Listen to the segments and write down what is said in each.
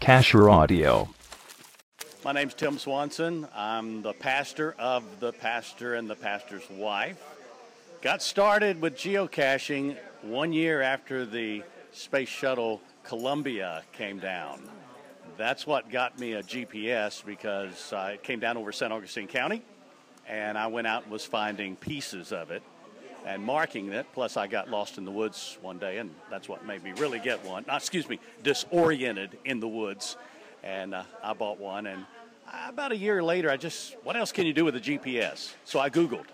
Cacher Audio. My name's Tim Swanson. I'm the pastor of the pastor and the pastor's wife. Got started with geocaching one year after the space shuttle Columbia came down. That's what got me a GPS because uh, it came down over St. Augustine County, and I went out and was finding pieces of it and marking it. Plus, I got lost in the woods one day, and that's what made me really get one. Uh, excuse me, disoriented in the woods, and uh, I bought one. And about a year later, I just, what else can you do with a GPS? So I Googled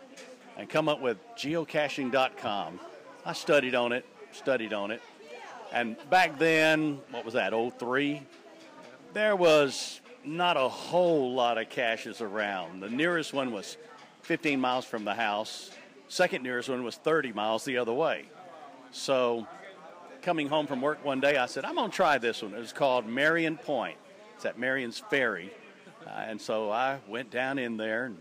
and come up with geocaching.com. I studied on it, studied on it, and back then, what was that, 03? There was not a whole lot of caches around. The nearest one was 15 miles from the house Second nearest one was 30 miles the other way. So, coming home from work one day, I said, I'm going to try this one. It was called Marion Point. It's at Marion's Ferry. Uh, and so I went down in there and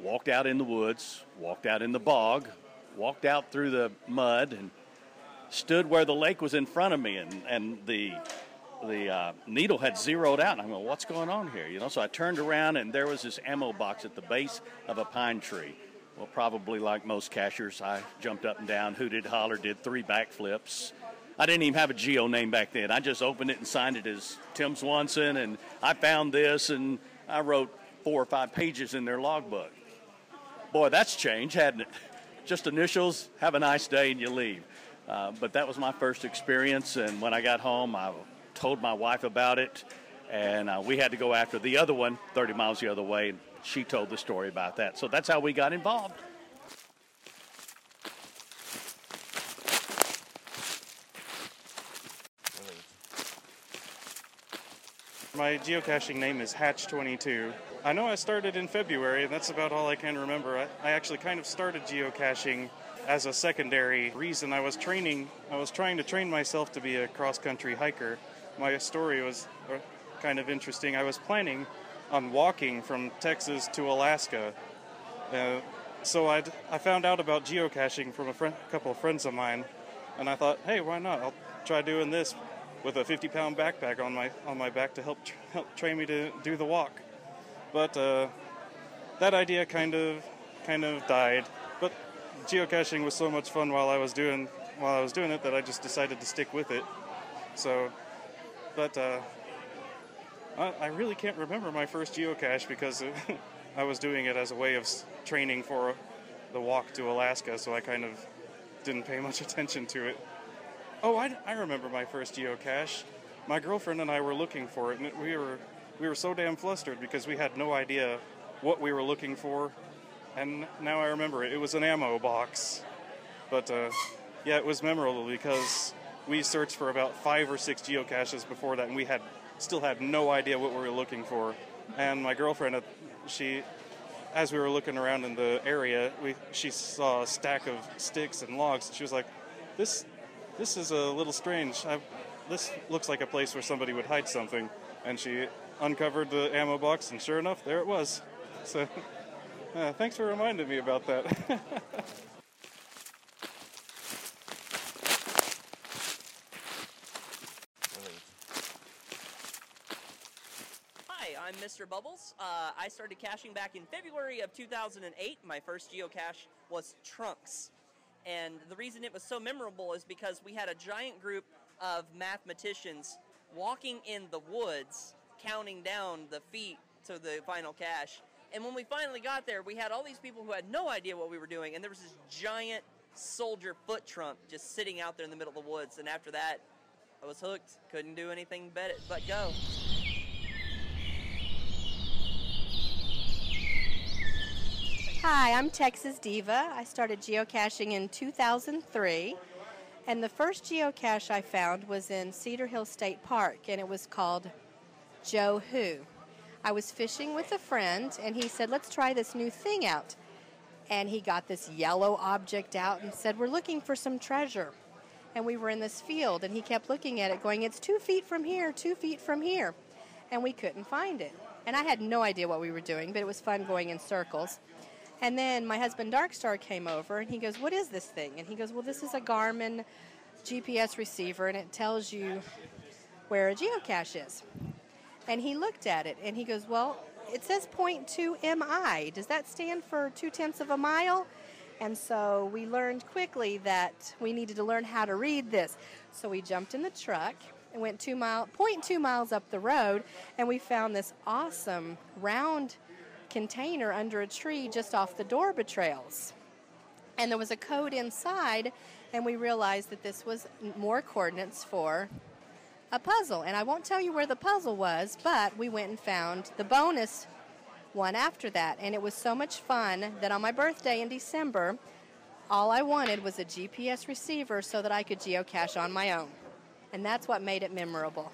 walked out in the woods, walked out in the bog, walked out through the mud, and stood where the lake was in front of me. And, and the the uh, needle had zeroed out. And I'm going, what's going on here? You know, so I turned around and there was this ammo box at the base of a pine tree. Well, probably like most cachers, I jumped up and down, hooted, hollered, did three backflips. I didn't even have a geo name back then. I just opened it and signed it as Tim Swanson, and I found this, and I wrote four or five pages in their logbook. Boy, that's changed, hadn't it? Just initials, have a nice day, and you leave. Uh, but that was my first experience, and when I got home, I told my wife about it, and uh, we had to go after the other one 30 miles the other way she told the story about that. So that's how we got involved. My geocaching name is Hatch22. I know I started in February, and that's about all I can remember. I, I, actually kind of started geocaching as a secondary reason. I was training, I was trying to train myself to be a cross country hiker. My story was uh, kind of interesting. I was planning on walking from Texas to Alaska. Uh, so i I found out about geocaching from a friend, couple of friends of mine, and I thought, hey, why not? I'll try doing this with a 50 pound backpack on my on my back to help tra- help train me to do the walk. But uh, that idea kind of kind of died. But geocaching was so much fun while I was doing while I was doing it that I just decided to stick with it. So, but uh, I, really can't remember my first geocache because I was doing it as a way of training for the walk to Alaska, so I kind of didn't pay much attention to it. Oh, I, I remember my first geocache. My girlfriend and I were looking for it, and we were we were so damn flustered because we had no idea what we were looking for. And now I remember it. It was an ammo box. But uh, yeah, it was memorable because we searched for about five or six geocaches before that, and we had still had no idea what we were looking for. And my girlfriend, uh, she, as we were looking around in the area, we she saw a stack of sticks and logs. She was like, "This, this is a little strange. I've, this looks like a place where somebody would hide something." And she uncovered the ammo box, and sure enough, there it was. So, uh, thanks for reminding me about that. I'm Mr. Bubbles. Uh, I started caching back in February of 2008. My first geocache was Trunks. And the reason it was so memorable is because we had a giant group of mathematicians walking in the woods, counting down the feet to the final cache. And when we finally got there, we had all these people who had no idea what we were doing, and there was this giant soldier foot trunk just sitting out there in the middle of the woods. And after that, I was hooked. Couldn't do anything but, but go. Hi, I'm Texas Diva. I started geocaching in 2003. And the first geocache I found was in Cedar Hill State Park, and it was called Joe Who. I was fishing with a friend, and he said, Let's try this new thing out. And he got this yellow object out and said, We're looking for some treasure. And we were in this field, and he kept looking at it, going, It's two feet from here, two feet from here. And we couldn't find it. And I had no idea what we were doing, but it was fun going in circles. And then my husband Darkstar came over and he goes, What is this thing? And he goes, Well, this is a Garmin GPS receiver and it tells you where a geocache is. And he looked at it and he goes, Well, it says 0.2 MI. Does that stand for two tenths of a mile? And so we learned quickly that we needed to learn how to read this. So we jumped in the truck and went two mile, 0.2 miles up the road, and we found this awesome round container under a tree just off the Dorba trails. And there was a code inside, and we realized that this was more coordinates for a puzzle. And I won't tell you where the puzzle was, but we went and found the bonus one after that. And it was so much fun that on my birthday in December, all I wanted was a GPS receiver so that I could geocache on my own. And that's what made it memorable.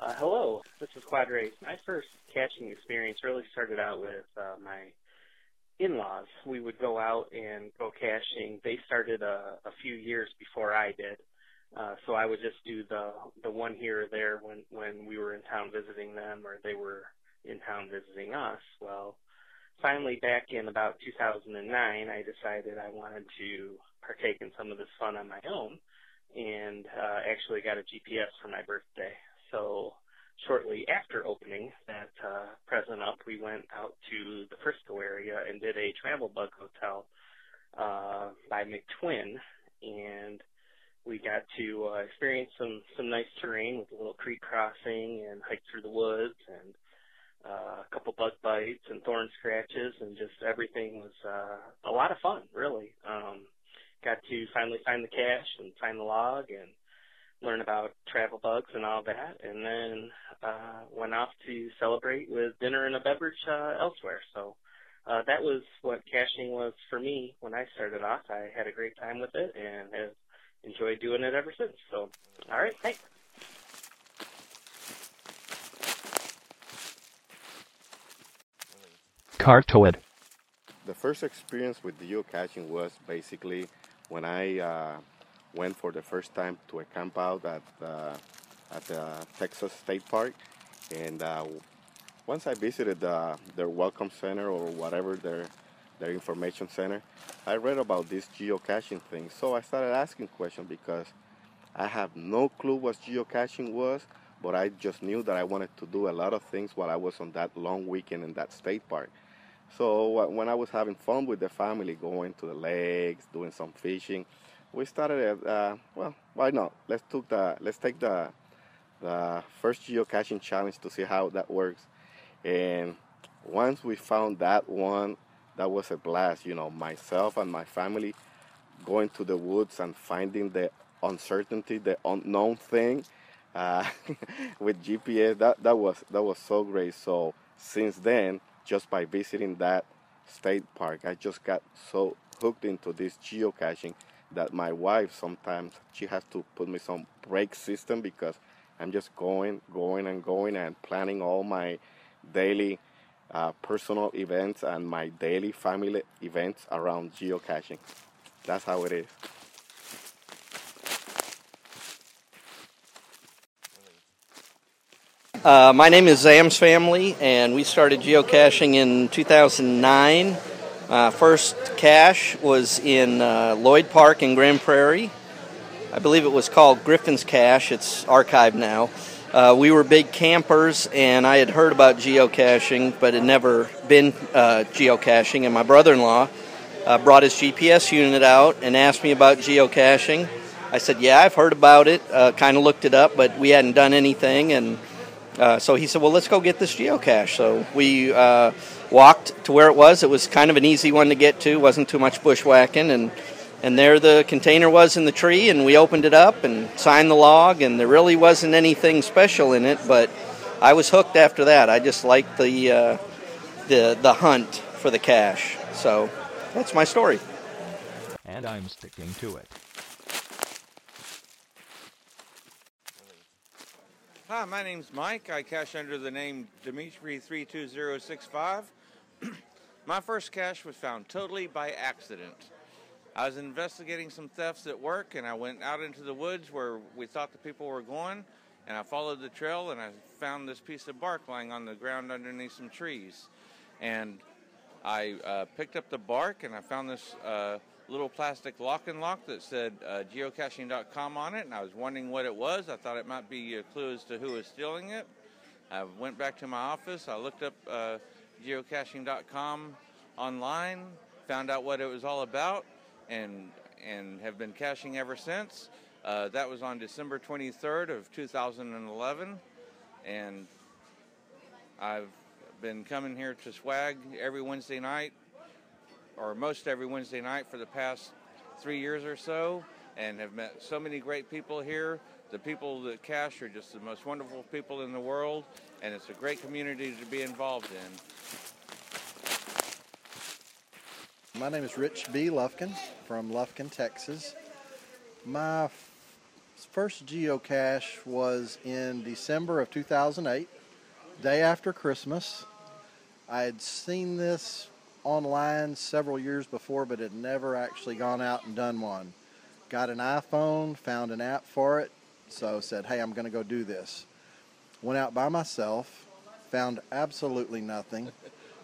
Uh, hello, this is Quadrate. My first caching experience really started out with uh, my in-laws. We would go out and go caching. They started a, a few years before I did, uh, so I would just do the the one here or there when when we were in town visiting them or they were in town visiting us. Well, finally back in about 2009, I decided I wanted to partake in some of this fun on my own, and uh, actually got a GPS for my birthday. So shortly after opening that uh, present up, we went out to the Frisco area and did a travel bug hotel uh, by McTwin, and we got to uh, experience some some nice terrain with a little creek crossing and hike through the woods and uh, a couple bug bites and thorn scratches and just everything was uh, a lot of fun, really. Um, got to finally find the cache and find the log and learn about travel bugs and all that, and then uh, went off to celebrate with dinner and a beverage uh, elsewhere. So uh, that was what caching was for me when I started off. I had a great time with it and have enjoyed doing it ever since. So, all right, thanks. Cartoid. The first experience with geocaching was basically when I uh, went for the first time to a camp out at uh, at the Texas State Park, and uh, once I visited uh, their welcome center or whatever their their information center, I read about this geocaching thing. So I started asking questions because I have no clue what geocaching was, but I just knew that I wanted to do a lot of things while I was on that long weekend in that state park. So when I was having fun with the family, going to the lakes, doing some fishing, we started. Uh, well, why not? Let's took the let's take the the first geocaching challenge to see how that works. And once we found that one, that was a blast. You know, myself and my family going to the woods and finding the uncertainty, the unknown thing uh, with GPS. That that was that was so great. So since then, just by visiting that state park, I just got so hooked into this geocaching that my wife sometimes she has to put me some brake system because I'm just going, going and going and planning all my daily uh, personal events and my daily family events around geocaching. That's how it is. Uh, my name is Zam's family, and we started geocaching in 2009. Uh, first cache was in uh, Lloyd Park in Grand Prairie. I believe it was called Griffin's Cache. It's archived now. Uh, we were big campers, and I had heard about geocaching, but had never been uh, geocaching. And my brother in law uh, brought his GPS unit out and asked me about geocaching. I said, Yeah, I've heard about it, uh, kind of looked it up, but we hadn't done anything. And so he said, Well, let's go get this geocache. So we walked to where it was. It was kind of an easy one to get to, wasn't too much bushwhacking, and and there the container was in the tree, and we opened it up and signed the log, and there really wasn't anything special in it, but I was hooked after that. I just liked the uh, the the hunt for the cache. So that's my story. And I'm sticking to it. Hi, my name's Mike. I cache under the name Dimitri32065. My first cache was found totally by accident. I was investigating some thefts at work and I went out into the woods where we thought the people were going and I followed the trail and I found this piece of bark lying on the ground underneath some trees. And I uh, picked up the bark and I found this uh, little plastic lock and lock that said uh, geocaching.com on it, and I was wondering what it was. I thought it might be a clue as to who was stealing it. I went back to my office. I looked up uh, geocaching.com online, found out what it was all about, and and have been caching ever since. Uh, that was on December 23rd of 2011, and I've been coming here to Swag every Wednesday night, or most every Wednesday night for the past three years or so, and have met so many great people here. The people that cache are just the most wonderful people in the world, and it's a great community to be involved in. My name is Rich B. Lufkin from Lufkin, Texas. My first geocache was in December of 2008, day after Christmas. I had seen this online several years before, but had never actually gone out and done one. Got an iPhone, found an app for it, so said, hey, I'm going to go do this. Went out by myself, found absolutely nothing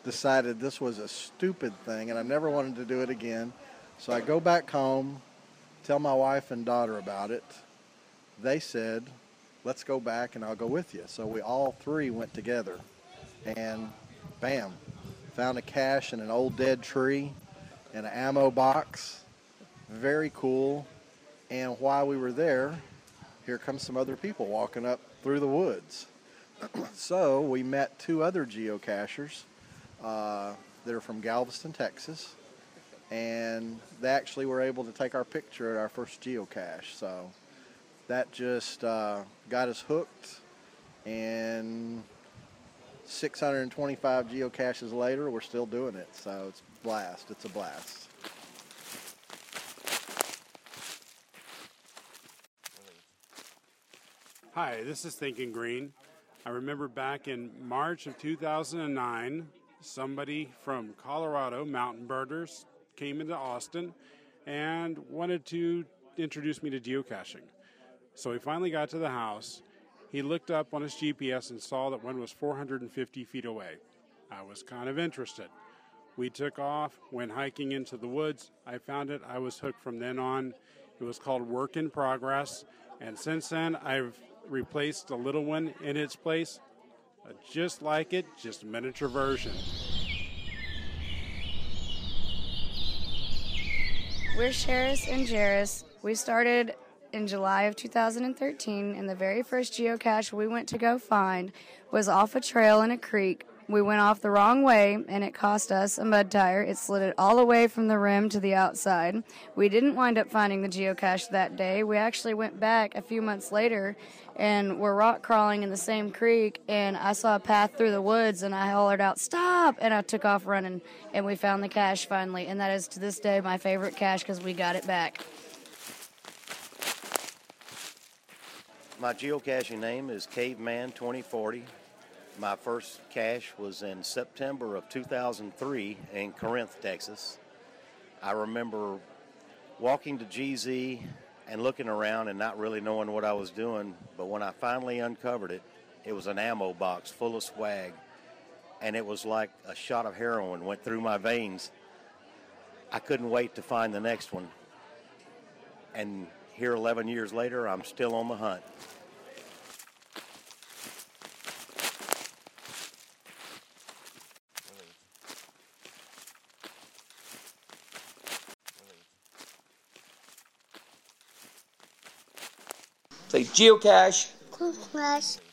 decided this was a stupid thing and I never wanted to do it again. So I go back home, tell my wife and daughter about it. They said, let's go back and I'll go with you. So we all three went together and bam, found a cache in an old dead tree and an ammo box. Very cool. And while we were there, here comes some other people walking up through the woods. so we met two other geocachers uh, that are from Galveston, Texas, and they actually were able to take our picture at our first geocache. So that just uh, got us hooked, and 625 geocaches later, we're still doing it. So it's blast. It's a blast. Hi, this is Thinking Green. I remember back in March of 2009, somebody from Colorado, Mountain Birders, came into Austin and wanted to introduce me to geocaching. So we finally got to the house. He looked up on his GPS and saw that one was 450 feet away. I was kind of interested. We took off, went hiking into the woods. I found it. I was hooked from then on. It was called Work in Progress. And since then, I've replaced a little one in its place uh, just like it, just a miniature version. We're Sheris and Jairus. We started in July of 2013, and the very first geocache we went to go find was off a trail in a creek we went off the wrong way and it cost us a mud tire. It slid it all the way from the rim to the outside. We didn't wind up finding the geocache that day. We actually went back a few months later and were rock crawling in the same creek and I saw a path through the woods and I hollered out, Stop! And I took off running and we found the cache finally. And that is to this day my favorite cache because we got it back. My geocaching name is Caveman 2040. My first cache was in September of 2003 in Corinth, Texas. I remember walking to GZ and looking around and not really knowing what I was doing, but when I finally uncovered it, it was an ammo box full of swag, and it was like a shot of heroin went through my veins. I couldn't wait to find the next one. And here 11 years later, I'm still on the hunt. Geocache. Geocache.